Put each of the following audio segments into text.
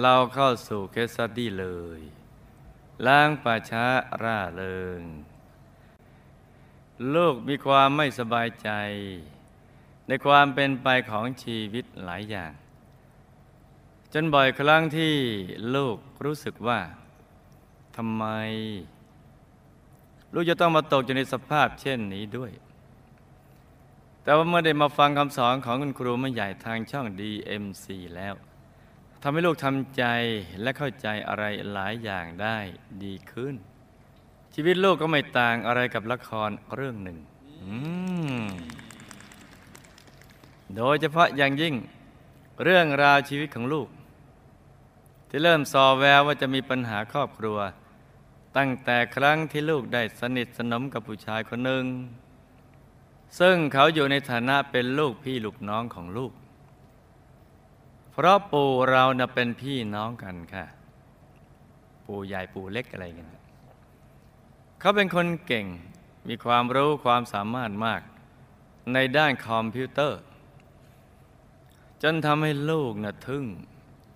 เราเข้าสู่เคสสตดี้เลย ล้างป่าช้าร่าเริง ลูกมีความไม่สบายใจ ในความเป็นไปของชีวิตหลายอย่าง จนบ่อยครั้งที่ลูกรู้สึกว่าทำไม ลูกจะต้องมาตกอยู่ในสภาพเช่นนี้ด้วย แต่ว่าเมื่อได้มาฟังคำสอนของคุณครูมาใหญ่ทางช่อง DMC แล้ว ทำให้ลูกทำใจและเข้าใจอะไรหลายอย่างได้ดีขึ้น ชีวิตลูกก็ไม่ต่างอะไรกับละครเรื่องหนึ่ง โดยเฉพาะอย่างยิ่งเรื่องราวชีวิตของลูก ที่เริ่มสอแววว่าจะมีปัญหาครอบครัว ตั้งแต่ครั้งที่ลูกได้สนิทสนมกับผู้ชายคนหนึ่ง ซึ่งเขาอยู่ในฐานะเป็นลูกพี่ลูกน้องของลูก เพราะปู่เรานะเป็นพี่น้องกันค่ะ ปู่ใหญ่ปู่เล็กอะไรกันเขาเป็นคนเก่งมีความรู้ความสามารถมาก ในด้านคอมพิวเตอร์ จนทำให้ลูกนะทึ่ง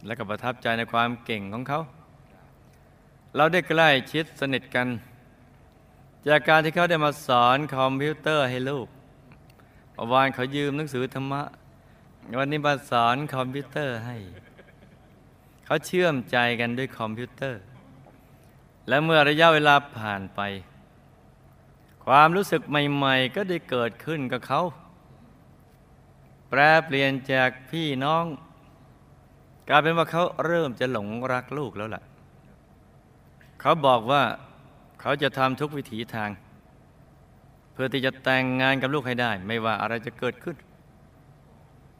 และก็ประทับใจในความเก่งของเขา เราได้ใกล้ชิดสนิทกัน จากการที่เขาได้มาสอนคอมพิวเตอร์ให้ลูกวานเขายืมหนังสือธรรมะ วันนี้มาสอนคอมพิวเตอร์ให้ เขาเชื่อมใจกันด้วยคอมพิวเตอร์ และเมื่อระยะเวลาผ่านไป ความรู้สึกใหม่ๆ ก็ได้เกิดขึ้นกับเขา แปรเปลี่ยนจากพี่น้อง กลายเป็นว่าเขาเริ่มจะหลงรักลูกแล้วล่ะ เขาบอกว่าเขาจะทำทุกวิถีทาง เพื่อที่จะแต่งงานกับลูกให้ได้ ไม่ว่าอะไรจะเกิดขึ้น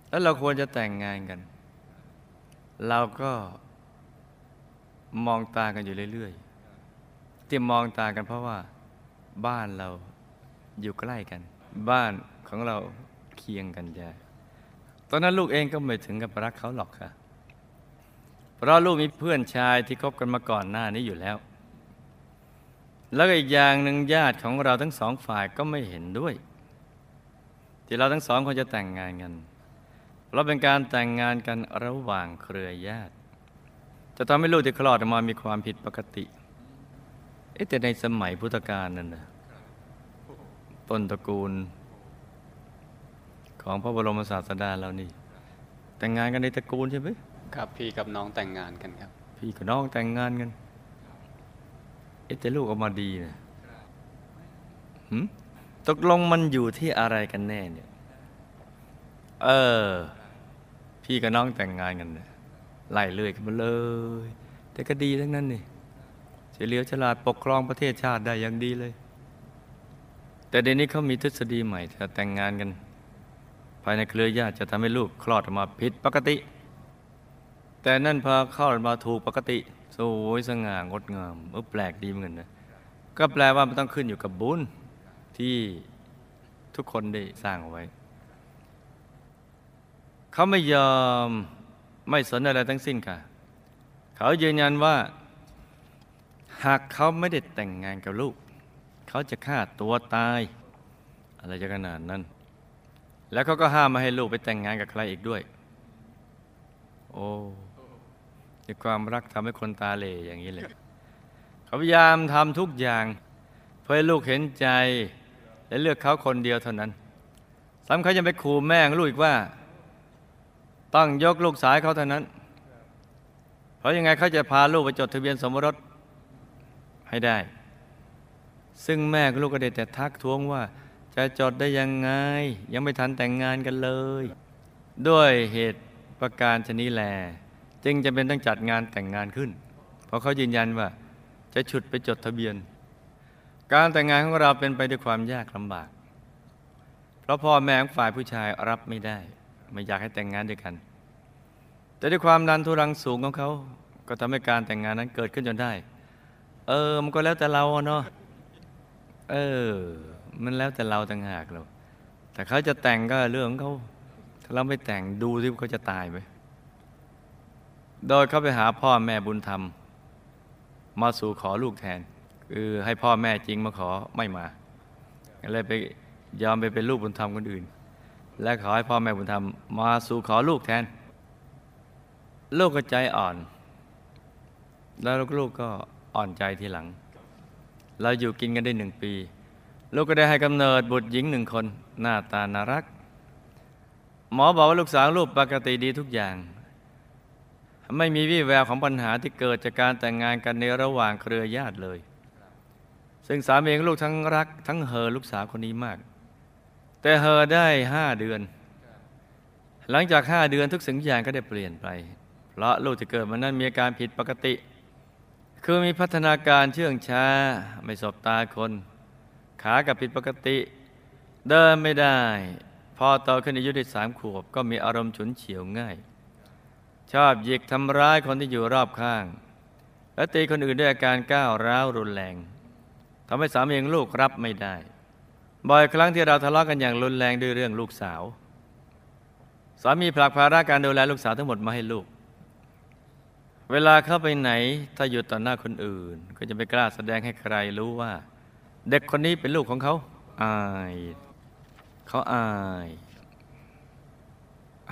แล้วเราควรจะแต่งงานกัน เราก็มองตากันอยู่เรื่อยๆ ที่มองตากันเพราะว่า บ้านเราอยู่ใกล้กัน บ้านของเราเคียงกันใช่ตอนนั้นลูกเองก็ไม่ถึงกับรักเขาหรอกค่ะ เพราะลูกมีเพื่อนชายที่คบกันมาก่อนหน้านี้อยู่แล้ว แล้วก็อีกอย่างหนึ่งญาติของเราทั้งสองฝ่ายก็ไม่เห็นด้วย ที่เราทั้งสองคนจะแต่งงานกัน เพราะเป็นการแต่งงานกันระหว่างเครือญาติ จะทำให้ลูกที่คลอดออกมามีความผิดปกติ เอ๊ะแต่ในสมัยพุทธกาลนั่นนะต้นตระกูล ของพระบรมศาสดาเรานี่ แต่งงานกันในตระกูลใช่ไหมครับพี่กับน้องแต่งงานกันครับ พี่กับน้องแต่งงานกัน เอ๊ะแต่ลูกออกมาดีนะหึตกลงมันอยู่ที่อะไรกันแน่เนี่ย เออ พี่กับน้องแต่งงานกันไล่เลื่อยขึ้นมาเลย แต่ก็ดีทั้งนั้นนี่เฉลียวฉลาดปกครองประเทศชาติได้อย่างดีเลย แต่เดี๋ยวนี้เขามีทฤษฎีใหม่ถ้าแต่งงานกัน ภายในเครือญาติจะทำให้ลูกคลอดออกมาผิดปกติ แต่นั่นพอเข้ามาถูกปกติสวยสง่างดงามเออแปลกดีเหมือนกันนะก็แปลว่ามันต้องขึ้นอยู่กับบุญที่ทุกคนได้สร้างเอาไว้ เขาไม่ยอมไม่สนอะไรทั้งสิ้นค่ะ เขายืนยันว่า หากเขาไม่ได้แต่งงานกับลูก เขาจะฆ่าตัวตาย อะไรจะขนาดนั้น แล้วเขาก็ห้ามไม่ให้ลูกไปแต่งงานกับใครอีกด้วย โอ้ในความรักทำให้คนตาเหล่อย่างนี้เลย เขาพยายามทำทุกอย่าง เพื่อให้ลูกเห็นใจ และเลือกเขาคนเดียวเท่านั้นซ้ำเขายังไปขู่แม่งลูกอีกว่า ต้องยกลูกสายเขาเท่านั้น เพราะยังไงเขาจะพาลูกไปจดทะเบียนสมรสให้ได้ ซึ่งแม่ลูกก็ได้แต่ทักท้วงว่า จะจดได้ยังไง ยังไม่ทันแต่งงานกันเลย ด้วยเหตุประการชนิดแล จึงจะเป็นต้องจัดงานแต่งงานขึ้น เพราะเขายืนยันว่า จะฉุดไปจดทะเบียน การแต่งงานของเราเป็นไปด้วยความยากลำบาก เพราะพ่อแม่ของฝ่ายผู้ชายรับไม่ได้ ไม่อยากให้แต่งงานด้วยกัน แต่ด้วยความดันทุรังสูงของเขาก็ทำให้การแต่งงานนั้นเกิดขึ้นจนได้ เออ มันก็แล้วแต่เราเนาะเออ มันแล้วแต่เราต่างหากเรา แต่เขาจะแต่งก็เรื่องของเขาถ้าเราไม่แต่งดูที่เขาจะตายไหมโดยเขาไปหาพ่อแม่บุญธรรม มาสู่ขอลูกแทน คือให้พ่อแม่จริงมาขอไม่มาก็เลยไปยอมไปเป็นลูกบุญธรรมคนอื่น และขอให้พ่อแม่บุญธรรมมาสู่ขอลูกแทน ลูกก็ใจอ่อน แล้วลูกก็อ่อนใจทีหลัง เราอยู่กินกันได้หนึ่งปี ลูกก็ได้ให้กำเนิดบุตรหญิงหนึ่งคน หน้าตาน่ารัก หมอบอกว่าลูกสาวลูกปกติดีทุกอย่าง ไม่มีวี่แววของปัญหาที่เกิดจากการแต่งงานกันในระหว่างเครือญาติเลย ซึ่งสามีของลูกทั้งรัก ทั้งเฮอลูกสาวคนนี้มาก แต่เฮอได้ห้าเดือน หลังจากห้าเดือนทุกสิ่งทุกอย่างก็ได้เปลี่ยนไป เพราะลูกที่เกิดมานั้นมีอาการผิดปกติ คือมีพัฒนาการเชื่องช้า ไม่สบตาคน ขากับผิดปกติ เดินไม่ได้ พอโตขึ้นอายุได้สามขวบ ก็มีอารมณ์ฉุนเฉียวง่าย ชอบหยิกทำร้ายคนที่อยู่รอบข้าง และตีคนอื่นด้วยอาการก้าวร้าวรุนแรงทำให้สามีของลูกรับไม่ได้ บ่อยครั้งที่เราทะเลาะกันอย่างรุนแรงด้วยเรื่องลูกสาว สามีผลักภาระการดูแลลูกสาวทั้งหมดมาให้ลูก เวลาเข้าไปไหนถ้าหยุดต่อหน้าคนอื่น ก็จะไม่กล้าแสดงให้ใครรู้ว่า เด็กคนนี้เป็นลูกของเขาอายเขาอาย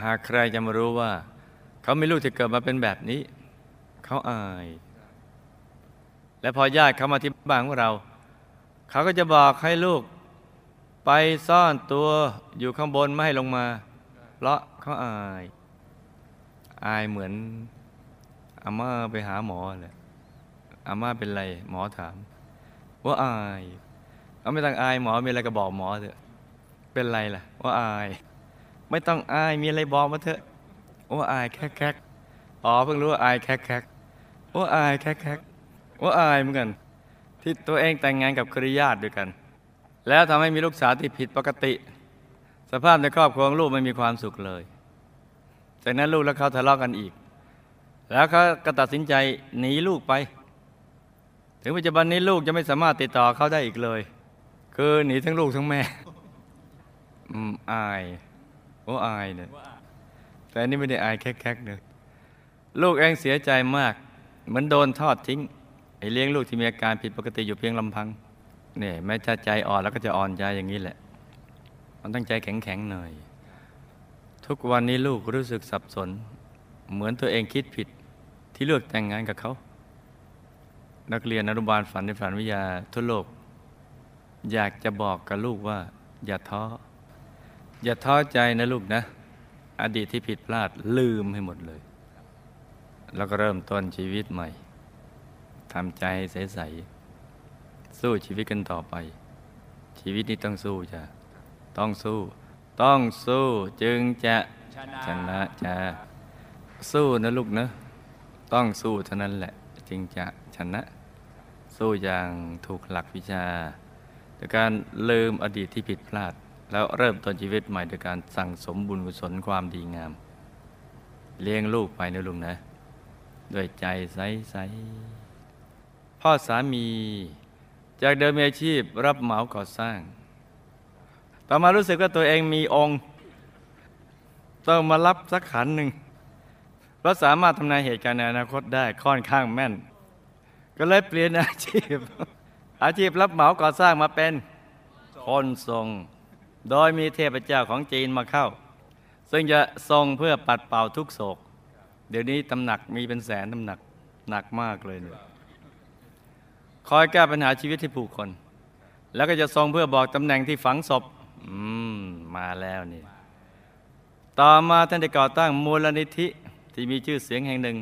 หากใครจะมารู้ว่า เขาไมีลูกที่เกิดมาเป็นแบบนี้ เขาอาย และพอญาติเขามาที่บ้านของเรา เขาก็จะบอกให้ลูก ไปซ่อนตัวอยู่ข้างบนไม่ให้ลงมา เพราะเขาอาย อายเหมือนอาม่าไปหาหมอเลยอาม่าเป็นไร หมอถาม ว่าอายเขาไม่ต้องอายหมอมีอะไรก็บอกหมอเถอะเป็นไรล่ะ ว่าอาย ไม่ต้องอายมีอะไรบอกมาเถอะว่าอายแคกแคกอ๋อเพิ่งรู้ว่าอายแคกแคกว่าอายแคกแคกว่าอายเหมือนกัน ที่ตัวเองแต่งงานกับคริยาติด้วยกัน แล้วทำให้มีลูกสาวที่ผิดปกติ สภาพในครอบครัวของลูกไม่มีความสุขเลย จากนั้นลูกและเขาทะเลาะกันอีก แล้วเขาก็ตัดสินใจหนีลูกไป ถึงปัจจุบันนี้ลูกจะไม่สามารถติดต่อเขาได้อีกเลย คือหนีทั้งลูกทั้งแม่อืมอายโอ้อายเนี่ยแต่อันนี่ไม่ได้อายแคกๆเลยลูกเองเสียใจมาก เหมือนโดนทอดทิ้งไอ้เลี้ยงลูกที่มีอาการผิดปกติอยู่เพียงลำพัง เนี่ยแม้จะใจอ่อนแล้วก็จะอ่อนใจอย่างนี้แหละ มันต้องใจแข็งๆหน่อย ทุกวันนี้ลูกรู้สึกสับสน เหมือนตัวเองคิดผิดที่เลือกแต่งงานกับเขา นักเรียนอนุบาลฝันในฝันวิทยาทั่วโลก อยากจะบอกกับลูกว่า อย่าท้อ อย่าท้อใจนะลูกนะ อดีตที่ผิดพลาดลืมให้หมดเลย แล้วก็เริ่มต้นชีวิตใหม่ทำใจใสๆ สู้ชีวิตกันต่อไป ชีวิตนี้ต้องสู้จ้ะต้องสู้ ต้องสู้จึงจะชนะจ้ะสู้นะลูกนะ ต้องสู้เท่านั้นแหละ จึงจะชนะ สู้อย่างถูกหลักวิชาโดยการลืมอดีตที่ผิดพลาด แล้วเริ่มต้นชีวิตใหม่โดยการสั่งสมบุญกุศลความดีงาม เลี้ยงลูกไปนะลุงนะ ด้วยใจใสๆพ่อสามี จากเดิมมีอาชีพรับเหมาก่อสร้าง ต่อมารู้สึกว่าตัวเองมีองค์ ต้องมารับสักขันหนึ่งเพราะสามารถทำนายเหตุการณ์ในอนาคตได้ค่อนข้างแม่น ก็เลยเปลี่ยนอาชีพ อาชีพรับเหมาก่อสร้างมาเป็นคนทรง โดยมีเทพเจ้าของจีนมาเข้า ซึ่งจะทรงเพื่อปัดเป่าทุกโศก เดี๋ยวนี้ตำหนักมีเป็นแสนตำหนักหนักมากเลยเนี่ย คอยแก้ปัญหาชีวิตที่ผู้คน แล้วก็จะทรงเพื่อบอกตำแหน่งที่ฝังศพ อืม มาแล้วนี่ ต่อมาท่านได้ก่อตั้งมูลนิธิที่มีชื่อเสียงแห่งหนึ่ง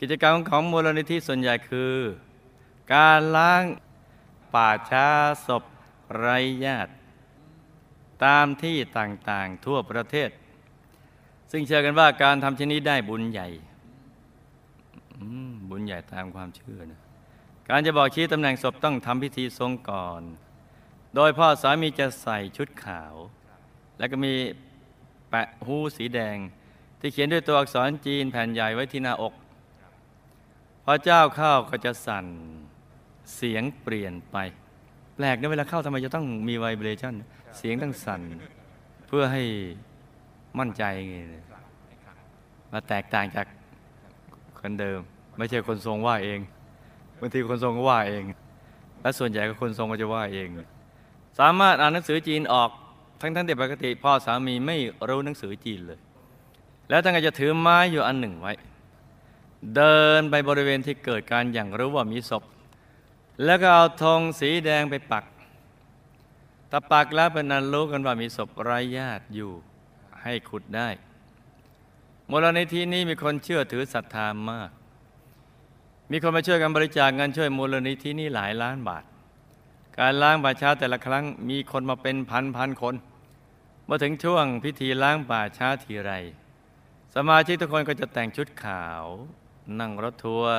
กิจกรรมของมูลนิธิส่วนใหญ่คือ การล้างป่าช้าศพไร้ญาติ ตามที่ต่างๆทั่วประเทศ ซึ่งเชื่อกันว่าการทำเช่นนี้ได้บุญใหญ่บุญใหญ่ตามความเชื่อนะ การจะบอกชี้ตำแหน่งศพต้องทำพิธีทรงก่อน โดยพ่อสามีจะใส่ชุดขาว แล้วก็มีแปะหูสีแดง ที่เขียนด้วยตัวอักษรจีนแผ่นใหญ่ไว้ที่หน้าอกพอเจ้าเข้าก็จะสั่นเสียงเปลี่ยนไป แปลกนะเวลาเข้าทำไมจะต้องมีไวเบรชั่นเสียงต้องสั่นเพื่อให้มั่นใจไงมาแตกต่างจากคนเดิม ไม่ใช่คนทรงว่าเอง บางทีคนทรงก็ว่าเอง และส่วนใหญ่ก็คนทรงก็จะว่าเอง สามารถอ่านหนังสือจีนออกทั้งทั้งที่ปกติพ่อสามีไม่รู้หนังสือจีนเลย แล้วท่านก็จะถือไม้อยู่อันหนึ่งไว้ เดินไปบริเวณที่เกิดการอย่างรู้ว่ามีศพ แล้วก็เอาธงสีแดงไปปักถ้าปักแล้วเป็นนันรู้กันว่ามีศพไร้ญาติอยู่ให้ขุดได้มูลนิธินี้มีคนเชื่อถือศรัทธามาก มีคนมาช่วยกันบริจาคเงินช่วยมูลนิธินี้หลายล้านบาท การล้างป่าช้าแต่ละครั้งมีคนมาเป็นพันพันคนเมื่อถึงช่วงพิธีล้างป่าช้าทีไร สมาชิกทุกคนก็จะแต่งชุดขาว นั่งรถทัวร์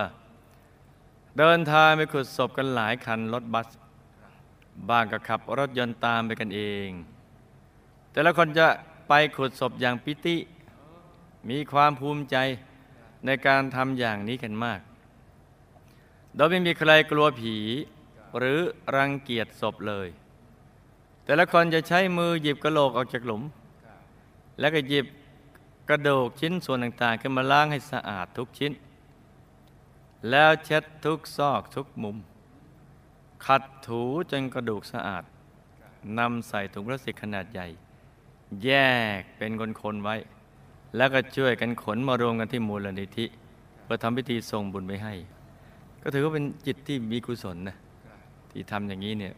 เดินทางไปขุดศพกันหลายคันรถบัส บ้างก็ขับรถยนต์ตามไปกันเอง แต่ละคนจะไปขุดศพอย่างปิติ มีความภูมิใจในการทำอย่างนี้กันมาก โดยไม่มีใครกลัวผี หรือรังเกียจศพเลย แต่ละคนจะใช้มือหยิบกระโหลกออกจากหลุม แล้วก็หยิบกระดูกชิ้นส่วนต่างๆขึ้นมาล้างให้สะอาดทุกชิ้น แล้วเช็ดทุกซอกทุกมุม ขัดถูจนกระดูกสะอาดนำใส่ถุงพลาสติกขนาดใหญ่ แยกเป็นคนๆไว้ แล้วก็ช่วยกันขนมารวมกันที่มูลนิธิเพื่อทำพิธีส่งบุญไปให้ ก็ถือว่าเป็นจิตที่มีกุศลนะที่ทำอย่างนี้เนี่ย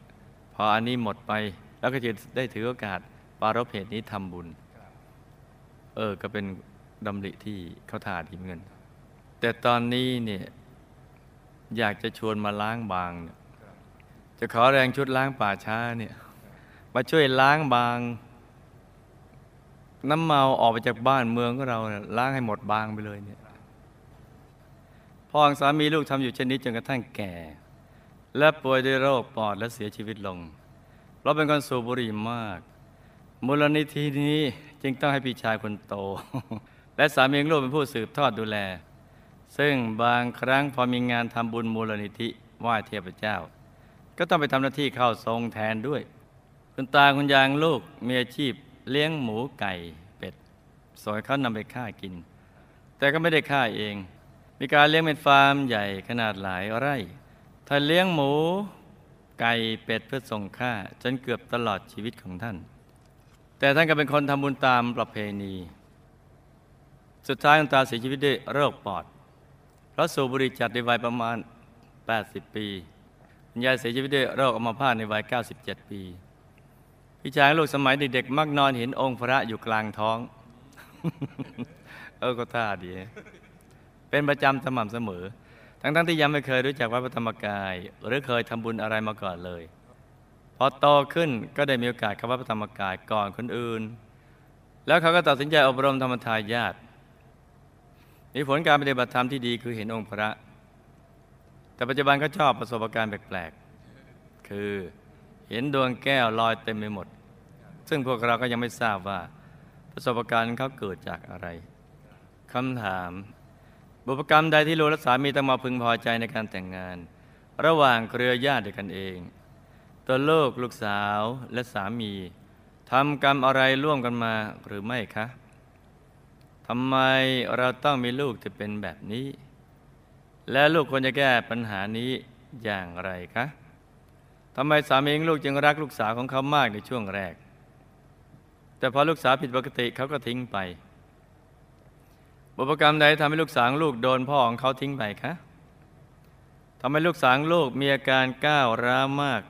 พออันนี้หมดไปแล้วก็จะได้ถือโอกาสปารภเพจนี้ทำบุญ เออก็เป็นดำริที่เขาถ่าดีเหมือนกันแต่ตอนนี้เนี่ยอยากจะชวนมาล้างบางเนี่ยจะขอแรงชุดล้างป่าช้าเนี่ยมาช่วยล้างบาง น้ำเมาออกไปจากบ้านเมืองของเราล้างให้หมดบางไปเลยเนี่ย พ่อของสามีลูกทำอยู่เช่นนี้จนกระทั่งแก่ และป่วยด้วยโรคปอดและเสียชีวิตลง เราเป็นคนสูบบุหรี่มาก มูลนิธินี้จึงต้องให้พี่ชายคนโต และสามีลูกเป็นผู้สืบทอดดูแล ซึ่งบางครั้งพอมีงานทำบุญมูลนิธิไหว้เทพเจ้า ก็ต้องไปทำหน้าที่เข้าทรงแทนด้วย คุณตาคุณยายของลูกมีอาชีพเลี้ยงหมูไก่เป็ดสอยเขานำไปฆ่ากิน แต่ก็ไม่ได้ฆ่าเอง มีการเลี้ยงเป็นฟาร์มใหญ่ขนาดหลายไร่ท่านเลี้ยงหมู ไก่เป็ดเพื่อส่งค่าจนเกือบตลอดชีวิตของท่าน แต่ท่านก็เป็นคนทำบุญตามประเพณี สุดท้ายคุณตาเสียชีวิตด้วยโรคปอด เพราะสูบบุหรี่จัดในวัยประมาณ 80 ปีคุณยายเสียชีวิตด้วยโรคอัมพาตในวัย 97 ปีพี่ชายลูกสมัยเด็กๆมักนอนเห็นองค์พระอยู่กลางท้อง เออก็ท่าดี เป็นประจำสม่ำเสมอ ทั้งๆที่ยังไม่เคยรู้จักวัดพระธรรมกาย หรือเคยทำบุญอะไรมาก่อนเลย พอโตขึ้นก็ได้มีโอกาสเข้าวัดพระธรรมกายก่อนคนอื่น แล้วเขาก็ตัดสินใจอบรมธรรมทายาทมีผลการปฏิบัติธรรมที่ดีคือเห็นองค์พระ แต่ปัจจุบันก็ชอบประสบการณ์แปลกๆ คือเห็นดวงแก้วลอยเต็มไปหมด ซึ่งพวกเราก็ยังไม่ทราบว่า ประสบการณ์เขาเกิดจากอะไรคำถาม บุพกรรมใดที่ลูกและสามีต้องมาพึงพอใจในการแต่งงาน ระหว่างเครือญาติด้วกันเอง ตัวลูกลูกสาวและสามีทำกรรมอะไรร่วมกันมาหรือไม่คะทำไมเราต้องมีลูกที่เป็นแบบนี้ และลูกควรจะแก้ปัญหานี้อย่างไรคะทำไมสามีของลูกจึงรักลูกสาวของเขามากในช่วงแรก แต่พอลูกสาวผิดปกติเขาก็ทิ้งไป บุพกรรมใดทำให้ลูกสาวของลูกโดนพ่อของเขาทิ้งไปคะทำให้ลูกสาวของลูกมีอาการก้าวร้าวมาก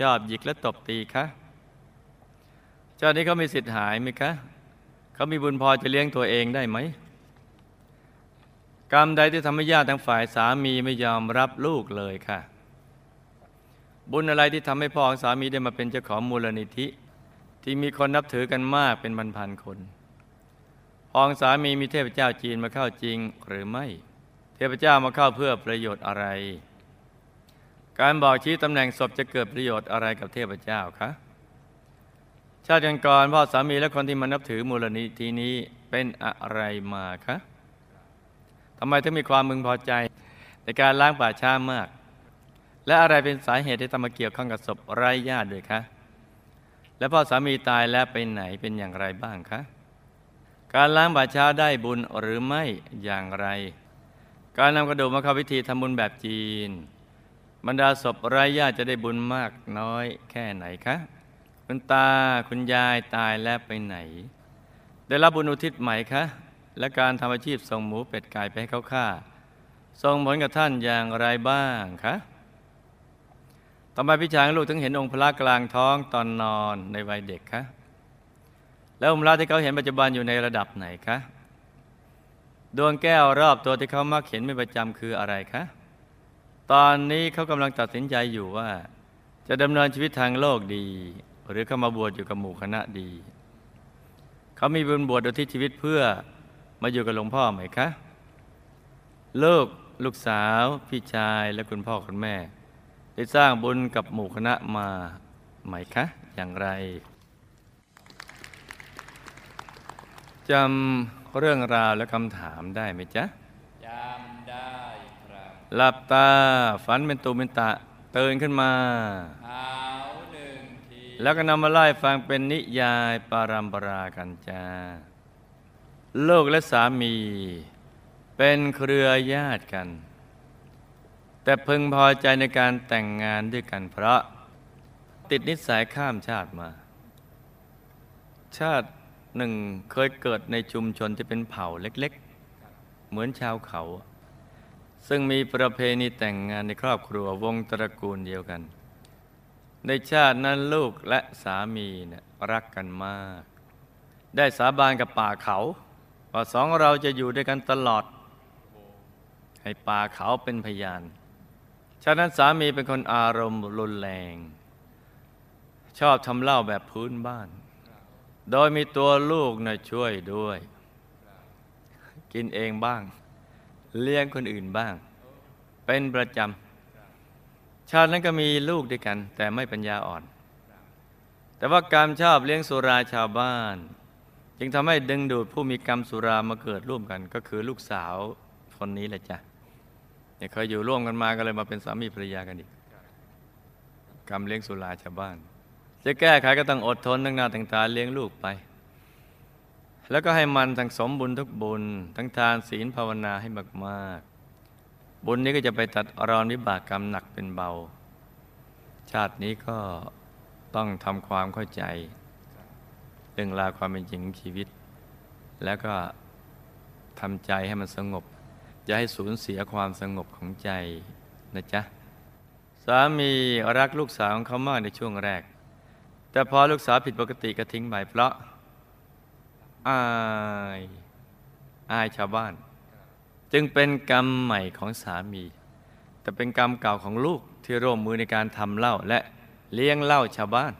ชอบหยิกและตบตีคะเจ้านี้เขามีสิทธิ์หายไหมคะเขามีบุญพอจะเลี้ยงตัวเองได้ไหมกรรมใดที่ทำให้ญาติทั้งฝ่ายสามีไม่ยอมรับลูกเลยค่ะ บุญอะไรที่ทำให้พ่อของสามีได้มาเป็นเจ้าของมูลนิธิ ที่มีคนนับถือกันมากเป็นพันๆคน องสามีมีเทพเจ้าจีนมาเข้าจริงหรือไม่ เทพเจ้ามาเข้าเพื่อประโยชน์อะไร การบอกชี้ตำแหน่งศพจะเกิดประโยชน์อะไรกับเทพเจ้าคะชาติก่อนพ่อสามีและคนที่มานับถือมูลนิธินี้เป็นอะไรมาคะทำไมถึงมีความมึงพอใจในการล้างป่าช้ามาก และอะไรเป็นสาเหตุที่ทำมาเกี่ยวข้องกับศพไร้ญาติด้วยคะ และพ่อสามีตายแล้วไปไหนเป็นอย่างไรบ้างคะ การล้างป่าช้าได้บุญหรือไม่อย่างไร การนำกระดูกมาเข้าพิธีทำบุญแบบจีน บรรดาศพไร้ญาติจะได้บุญมากน้อยแค่ไหนคะคุณตาคุณยายตายแล้วไปไหน ได้รับบุญอุทิศไหมคะ และการทำอาชีพส่งหมูเป็ดไก่ไปให้เขาฆ่าส่งผลกับท่านอย่างไรบ้างคะต่อมพี่ชายของลูกถึงเห็นองค์พระกลางท้องตอนนอนในวัยเด็กคะ แล้วองค์พระที่เขาเห็นปัจจุบันอยู่ในระดับไหนคะดวงแก้วรอบตัวที่เขามักเห็นเป็นประจำคืออะไรคะตอนนี้เขากำลังตัดสินใจอยู่ว่า จะดำเนินชีวิตทางโลกดี หรือเข้ามาบวชอยู่กับหมู่คณะดี เขามีบุญบวชโดยที่ชีวิตเพื่อมาอยู่กับหลวงพ่อไหมคะลูกลูกสาว พี่ชายและคุณพ่อคุณแม่ ได้สร้างบุญกับหมู่คณะมาไหมคะ อย่างไร จำเรื่องราวและคำถามได้ไหมจ๊ะจำได้ครับหลับตาฝันเป็นตูเป็นตะตื่นขึ้นมาหาวหนึ่งทีแล้วก็นำมาไล่ฟังเป็นนิยายปารัมปรากันจ้าลูกและสามี เป็นเครือญาติกัน แต่พึงพอใจในการแต่งงานด้วยกันเพราะ ติดนิสัยข้ามชาติมา ชาติ หนึ่งเคยเกิดในชุมชนที่เป็นเผ่าเล็กๆ เหมือนชาวเขา ซึ่งมีประเพณีแต่งงานในครอบครัววงตระกูลเดียวกัน ในชาตินั้นลูกและสามีเนี่ยรักกันมาก ได้สาบานกับป่าเขาว่าสองเราจะอยู่ด้วยกันตลอด ให้ป่าเขาเป็นพยาน ฉะนั้นสามีเป็นคนอารมณ์รุนแรง ชอบทำเหล้าแบบพื้นบ้าน โดยมีตัวลูกนะช่วยด้วย กินเองบ้าง เลี้ยงคนอื่นบ้าง เป็นประจำชาตินั้นก็มีลูกด้วยกัน แต่ไม่ปัญญาอ่อน แต่ว่ากรรมชอบเลี้ยงสุราชาวบ้าน จึงทำให้ดึงดูดผู้มีกรรมสุรามาเกิดร่วมกัน ก็คือลูกสาวคนนี้แหละจ้ะเนี่ยเคยอยู่ร่วมกันมาก็เลยมาเป็นสามีภรรยากันอีกกรรมเลี้ยงสุราชาวบ้าน จะแก้ไขก็ต้องอดทนตั้งหน้าตั้งตาเลี้ยงลูกไป แล้วก็ให้มันทั้งสมบุญทุกบุญ ทั้งทานศีลภาวนาให้มากๆ บุญนี้ก็จะไปตัดรอนวิบากกรรมหนักเป็นเบา ชาตินี้ก็ต้องทำความเข้าใจ เรื่องราวความเป็นจริงของชีวิต แล้วก็ทำใจให้มันสงบอย่าให้สูญเสียความสงบของใจนะจ๊ะ สามีรักลูกสาวของเขามากในช่วงแรก แต่พอลูกสาวผิดปกติก็ทิ้งไปเพราะ อายอายชาวบ้าน จึงเป็นกรรมใหม่ของสามี แต่เป็นกรรมเก่าของลูกที่ร่วมมือในการทำเหล้าและเลี้ยงเหล้าชาวบ้าน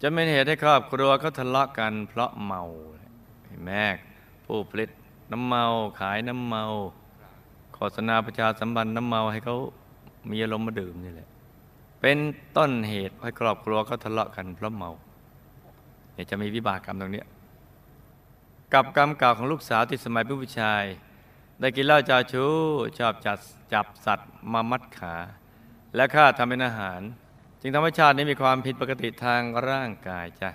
จะเป็นเหตุให้ครอบครัวเขาทะเลาะกันเพราะเมาแม่ผู้ผลิตน้ำเมาขายน้ำเมาโฆษณาประชาสัมพันธ์น้ำเมาให้เขามีอารมณ์มาดื่มนี่แหละ เป็นต้นเหตุให้ครอบครัวเขาทะเลาะกันเพราะเมาเนี่ยจะมีวิบากกรรมตรงเนี้ยกับกรรมเก่าของลูกสาวที่สมัยเป็นผู้ชาย ได้กินเหล้าจาชู้ชอบจัดจับสัตว์มามัดขา และฆ่าทำเป็นอาหาร จึงทำให้ชาตินี้มีความผิดปกติทางร่างกายจ้ะ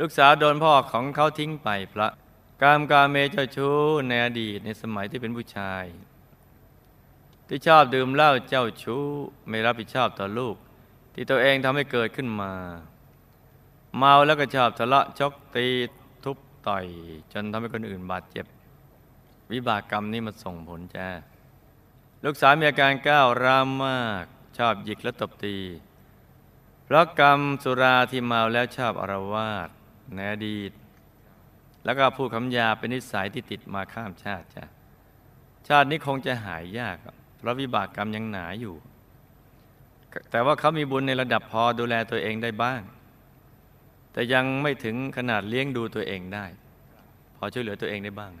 ลูกสาวโดนพ่อของเขาทิ้งไปเพราะกรรมกาเมเจ้าชู้ในอดีตในสมัยที่เป็นผู้ชาย ที่ชอบดื่มเหล้าเจ้าชู้ไม่รับผิดชอบต่อลูก ที่ตัวเองทำให้เกิดขึ้นมา เมาแล้วก็ชอบทะเลาะชกตีทุบต่อย จนทำให้คนอื่นบาดเจ็บ วิบากกรรมนี้มาส่งผลจ้าลูกสาวมีอาการก้าวร้าวมาก ชอบหยิกและตบตี เพราะกรรมสุราที่เมาแล้วชอบอารวาสในอดีต แล้วก็พูดคำยาเป็นนิสัยที่ติดมาข้ามชาติจ้ะชาตินี้คงจะหายยาก เพราะวิบากกรรมยังหนาอยู่ แต่ว่าเขามีบุญในระดับพอดูแลตัวเองได้บ้าง แต่ยังไม่ถึงขนาดเลี้ยงดูตัวเองได้ พอช่วยเหลือตัวเองได้บ้าง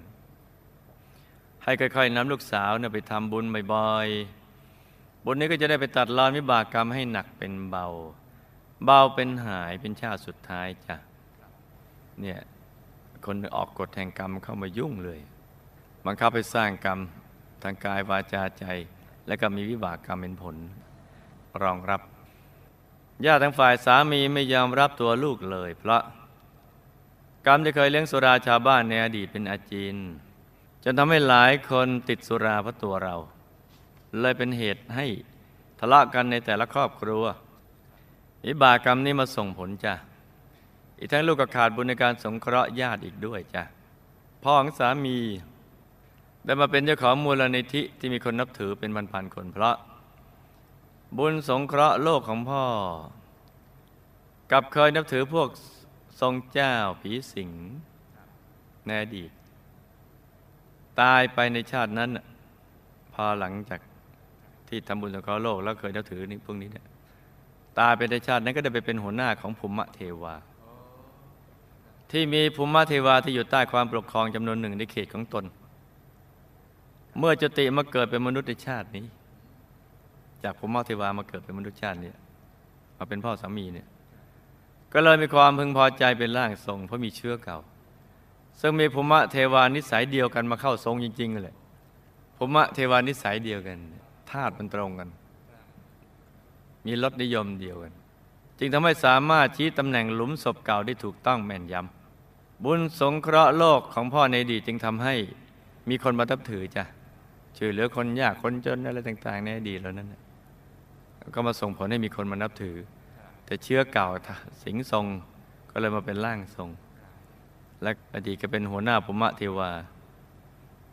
ให้ค่อยๆนำลูกสาวเนี่ยไปทำบุญบ่อยๆ บุญนี้ก็จะได้ไปตัดรอนวิบากกรรมให้หนักเป็นเบา เบาเป็นหายเป็นชาติสุดท้ายจ้ะ เนี่ยคนออกกฎแห่งกรรมเข้ามายุ่งเลยบังคับไปสร้างกรรม ทางกายวาจาใจ และก็มีวิบากกรรมเป็นผล รองรับญาติทางฝ่ายสามีไม่ยอมรับตัวลูกเลย เพราะกรรมที่เคยเลี้ยงสุราชาวบ้านในอดีตเป็นอาจินจนทำให้หลายคนติดสุราเพราะตัวเรา เลยเป็นเหตุให้ทะเลาะกันในแต่ละครอบครัววิบากกรรมนี้มาส่งผลจ้ะอีกทั้งลูกก็ขาดบุญในการสงเคราะห์ญาติอีกด้วยจ้ะพ่อของสามี ได้มาเป็นเจ้าของมูลนิธิที่มีคนนับถือเป็นพันๆคนเพราะ บุญสงเคราะห์โลกของพ่อ กับเคยนับถือพวกทรงเจ้าผีสิงในอดีต ตายไปในชาตินั้นพอหลังจากที่ทำบุญสงเคราะห์โลกแล้วเคยนับถือนี่พวกนี้เนี่ยตายไปในชาตินั้นก็ได้ไปเป็นหัวหน้าของภูมิเทวา ที่มีภูมิเทวาที่อยู่ใต้ความปกครองจำนวนหนึ่งในเขตของตน เมื่อจติมาเกิดเป็นมนุษย์ในชาตินี้ จากภูมิเทวามาเกิดเป็นมนุษย์ชาตินี้มาเป็นพ่อสามีเนี่ยก็เลยมีความพึงพอใจเป็นร่างทรงเพราะมีเชื้อเก่า ซึ่งมีภูมิเทวานิสัยเดียวกันมาเข้าทรงจริงๆเลยภูมิเทวานิสัยเดียวกันธาตุมันตรงกัน มีรสนิยมเดียวกัน จึงทำให้สามารถชี้ตำแหน่งหลุมศพเก่าได้ถูกต้องแม่นยำบุญสงเคราะห์โลกของพ่อในดีจึงทำให้มีคนมาทับถือจ้ะ ช่วยเหลือคนยากคนจนอะไรต่างๆในอดีตแล้วนั้นก็มาส่งผลให้มีคนมานับถือ แต่เชื้อเก่าสิงทรงก็เลยมาเป็นร่างทรง และอดีตก็เป็นหัวหน้าภูมิเทวา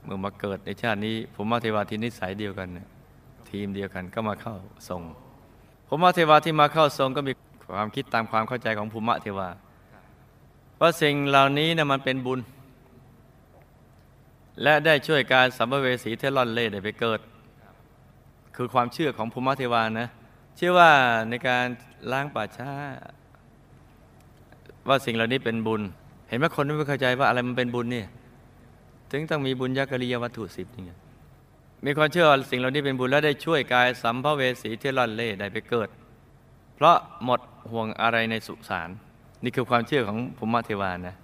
เมื่อมาเกิดในชาตินี้ภูมิเทวาที่นิสัยเดียวกันเนี่ยทีมเดียวกันก็มาเข้าทรงภูมิเทวาที่มาเข้าทรงก็มีความคิดตามความเข้าใจของภูมิเทวาว่าสิ่งเหล่านี้นะมันเป็นบุญ และได้ช่วยการสัมภเวสีเทลอนเล่ได้ไปเกิด คือความเชื่อของภูมิเทวานะ เชื่อว่าในการล้างป่าช้า ว่าสิ่งเหล่านี้เป็นบุญ เห็นไหมคนไม่เข้าใจว่าอะไรมันเป็นบุญเนี่ยถึงต้องมีบุญญากริยวัตถุสิบนี่ไงมีความเชื่อสิ่งเหล่านี้เป็นบุญและได้ช่วยกายสัมภเวสีที่ล่อนเล่ได้ไปเกิด เพราะหมดห่วงอะไรในสุสานนี่คือความเชื่อของภูมิเทวานะ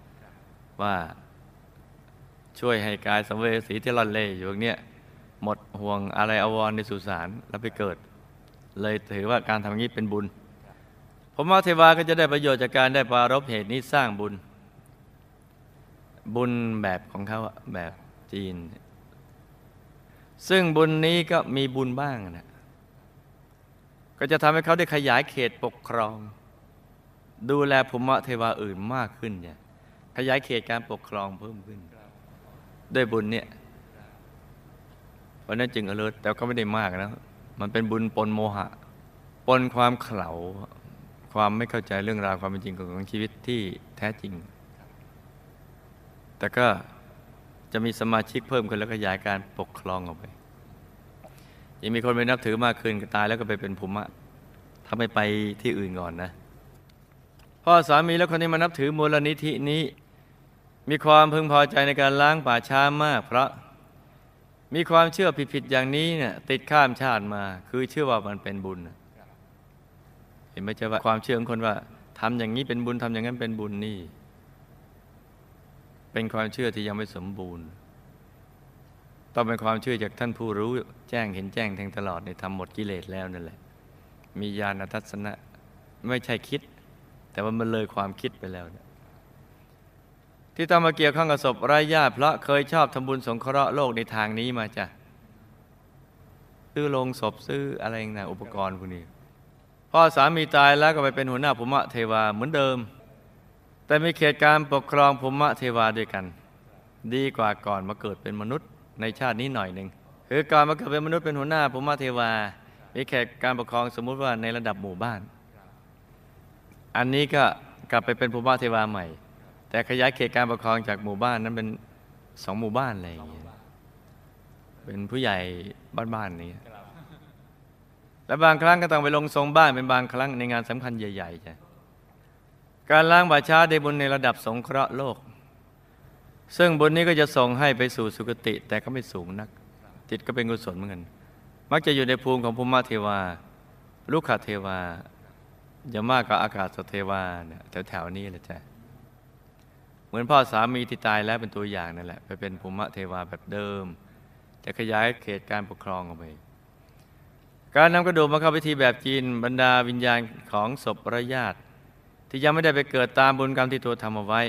ว่า ช่วยให้กายสัมเวสีที่ล่อนเล่อยู่เนี้ยหมดห่วงอะไรอววรในสุสานแล้วไปเกิด เลยถือว่าการทำอย่างนี้เป็นบุญภูมิเทวาก็จะได้ประโยชน์จากการได้ปรารบเหตุนี้สร้างบุญ บุญแบบของเขาแบบจีน ซึ่งบุญนี้ก็มีบุญบ้างนะก็จะทำให้เขาได้ขยายเขตปกครอง ดูแลภูมิเทวาอื่นมากขึ้นเนี่ยขยายเขตการปกครองเพิ่มขึ้น ด้วยบุญเนี่ยเพราะนั้นจึงอเลิศแต่ก็ไม่ได้มากนะมันเป็นบุญปนโมหะ ปนความเขลาความไม่เข้าใจเรื่องราวความเป็นจริงของชีวิตที่แท้จริง แต่ก็จะมีสมาชิกเพิ่มขึ้นแล้วขยายการปกครองออกไปยังมีคนไปนับถือมากขึ้นก็ตายแล้วก็ไปเป็นภูมิถ้าไม่ไปที่อื่นก่อนนะพ่อสามีและคนที่มานับถือมูลนิธินี้ มีความพึงพอใจในการล้างป่าช้ามาก เพราะมีความเชื่อผิดๆอย่างนี้เนี่ยติดข้ามชาติมา คือเชื่อว่ามันเป็นบุญ เห็นไหมจ๊ะว่าความเชื่อของคนว่าทำอย่างนี้เป็นบุญทำอย่างนั้นเป็นบุญนี่ เป็นความเชื่อที่ยังไม่สมบูรณ์ ต้องเป็นความเชื่อจากท่านผู้รู้แจ้งเห็นแจ้งแทงตลอดในทำหมดกิเลสแล้วนั่นแหละ มีญาณทัศนะ ไม่ใช่คิด แต่ว่ามันเลยความคิดไปแล้วนะ ที่ต้องมาเกี่ยวข้องกับศพไร้ญาติเพราะเคยชอบทำบุญสงเคราะห์โลกในทางนี้มาจ้ะซื้อลงศพซื้ออะไรต่างๆอุปกรณ์พวกนี้พ่อสามีตายแล้วก็ไปเป็นหัวหน้าภูมิเทวาเหมือนเดิม แต่มีเขตการปกครองภูมิเทวาด้วยกัน ดีกว่าก่อนมาเกิดเป็นมนุษย์ในชาตินี้หน่อยหนึ่งคือก่อนมาเกิดเป็นมนุษย์เป็นหัวหน้าภูมิเทวา มีเขตการปกครองสมมุติว่าในระดับหมู่บ้าน อันนี้ก็กลับไปเป็นภูมิเทวาใหม่ แต่ขยายเขตการปกครองจากหมู่บ้านนั้นเป็นสองหมู่บ้านอะไรอย่างเงี้ยเป็นผู้ใหญ่บ้านๆนี้และบางครั้งก็ต้องไปลงทรงบ้านเป็นบางครั้งในงานสำคัญใหญ่ๆจ้ะการล้างบาช้าได้บุญในระดับสงเคราะห์โลก ซึ่งบุญนี้ก็จะส่งให้ไปสู่สุคติ แต่ก็ไม่สูงนัก จิตก็เป็นกุศลเหมือนกัน มักจะอยู่ในภูมิของภูมิเทวา ลูกขาเทวาอย่ามากกว่าอากาศสเทวาเนี่ยแถวๆนี้แหละจ้ะ เหมือนพ่อสามีที่ตายแล้วเป็นตัวอย่างนั่นแหละ ไปเป็นภูมิเทวาแบบเดิม จะขยายเขตการปกครองออกไป การนำกระดูกมาเข้าพิธีแบบจีนบรรดาวิญญาณของศพระญาติ ที่ยังไม่ได้ไปเกิดตามบุญกรรมที่ตัวทำเอาไว้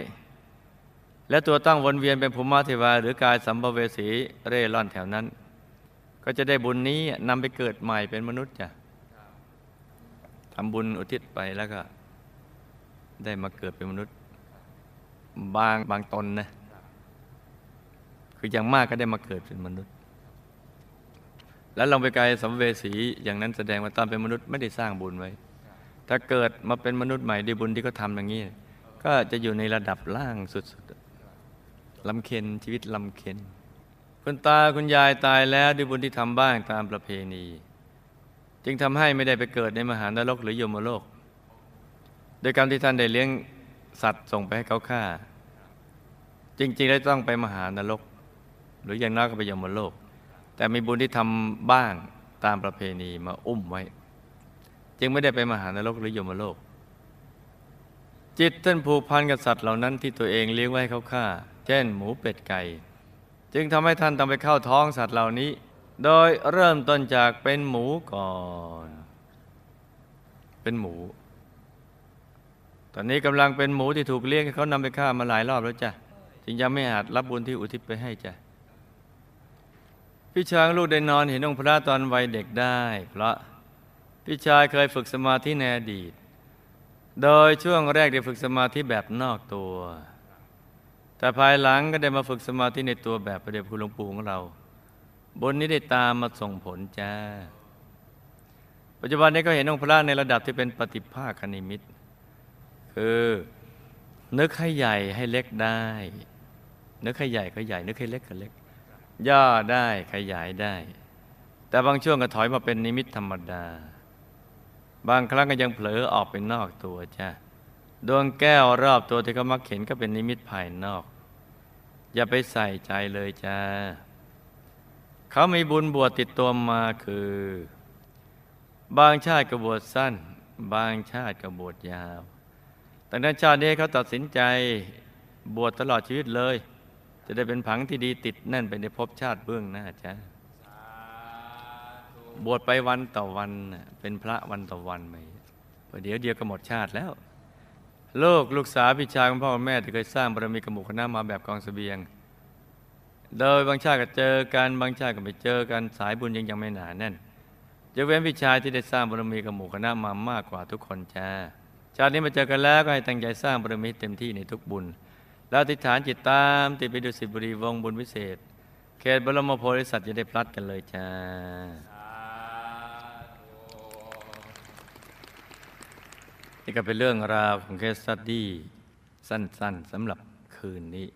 และตัวตั้งวนเวียนเป็นภูมิเทวาหรือกายสัมภเวสีเร่ร่อนแถวนั้น ก็จะได้บุญนี้นำไปเกิดใหม่เป็นมนุษย์จ้ะทำบุญอุทิศไปแล้วก็ ได้มาเกิดเป็นมนุษย์ บางบางตนนะคืออย่างมากก็ได้มาเกิดเป็นมนุษย์ แล้วลองไปไกลสัมเวสีอย่างนั้นแสดงว่าตอนเป็นมนุษย์ไม่ได้สร้างบุญไว้ ถ้าเกิดมาเป็นมนุษย์ใหม่ด้วยบุญที่เขาทำอย่างนี้ ก็จะอยู่ในระดับล่างสุดๆลำเค็นชีวิตลำเค็นคุณตาคุณยายตายแล้วด้วยบุญที่ทำบ้างตามประเพณี จึงทำให้ไม่ได้ไปเกิดในมหานรกหรือยมโลก โดยการที่ท่านได้เลี้ยง สัตว์ส่งไปให้เขาฆ่า จริงๆแล้วต้องไปมหานรก หรืออย่างน้อยก็ไปยมโลก แต่มีบุญที่ทำบ้างตามประเพณีมาอุ้มไว้ จึงไม่ได้ไปมหานรกหรือยมโลก จิตท่านผูกพันกับสัตว์เหล่านั้นที่ตัวเองเลี้ยงไว้ให้เขาฆ่า เช่น หมูเป็ดไก่ จึงทำให้ท่านต้องไปเข้าท้องสัตว์เหล่านี้ โดยเริ่มต้นจากเป็นหมูก่อน เป็นหมู ตอนนี้กำลังเป็นหมูที่ถูกเลี้ยงเขานำไปฆ่ามาหลายรอบแล้วจ้ะจึงยังไม่อาจรับบุญที่อุทิศไปให้จ้ะพี่ช้างลูกได้นอนเห็นองค์พระตอนวัยเด็กได้ เพราะพี่ชายเคยฝึกสมาธิในอดีต โดยช่วงแรกได้ฝึกสมาธิแบบนอกตัว แต่ภายหลังก็ได้มาฝึกสมาธิในตัวแบบพระเดชคุณหลวงปู่ของเรา บนนี้ได้ตามมาส่งผลจ้า ปัจจุบันนี้ก็เห็นองค์พระในระดับที่เป็นปฏิภาคนิมิต คือ นึกให้ใหญ่ให้เล็กได้ นึกให้ใหญ่ก็ใหญ่ นึกให้เล็กก็เล็ก ย่อได้ขยายได้ แต่บางช่วงก็ถอยมาเป็นนิมิตธรรมดา บางครั้งก็ยังเผลอออกไปนอกตัวจ้ะดวงแก้วรอบตัวที่เขามักเห็นก็เป็นนิมิตภายนอก อย่าไปใส่ใจเลยจ้าเขามีบุญบวชติดตัวมาคือ บางชาติก็บวชสั้น บางชาติก็บวชยาว แต่นั้นชาตินี้เขาตัดสินใจบวชตลอดชีวิตเลย จะได้เป็นผังที่ดีติดแน่นไปในภพชาติเบื้องหน้าจ้าบวชไปวันต่อวันเป็นพระวันต่อวันไปประเดี๋ยวเดียวก็หมดชาติแล้ว โลกลูกสาวพี่ชายของพ่อแม่ที่เคยสร้างบารมีกบหมู่คณะมาแบบกองเสบียง โดยบางชาติก็เจอกันบางชาติก็ไม่เจอกันสายบุญยังยังไม่หนาแน่นยกเว้นพี่ชายที่ได้สร้างบารมีกับหมู่คณะมามากกว่าทุกคนจ้า ชาตินี้มาเจอกันแล้วก็ให้ตั้งใจสร้างบารมีเต็มที่ในทุกบุญ แล้วติฐานจิตตามติดไปดูสิบุรีวงบุญวิเศษ เขตบรมโพธิสัตว์จะได้พลัดกันเลยจ้านี่ก็เป็นเรื่องราวของเคสสตดี้สั้นๆสำหรับคืนนี้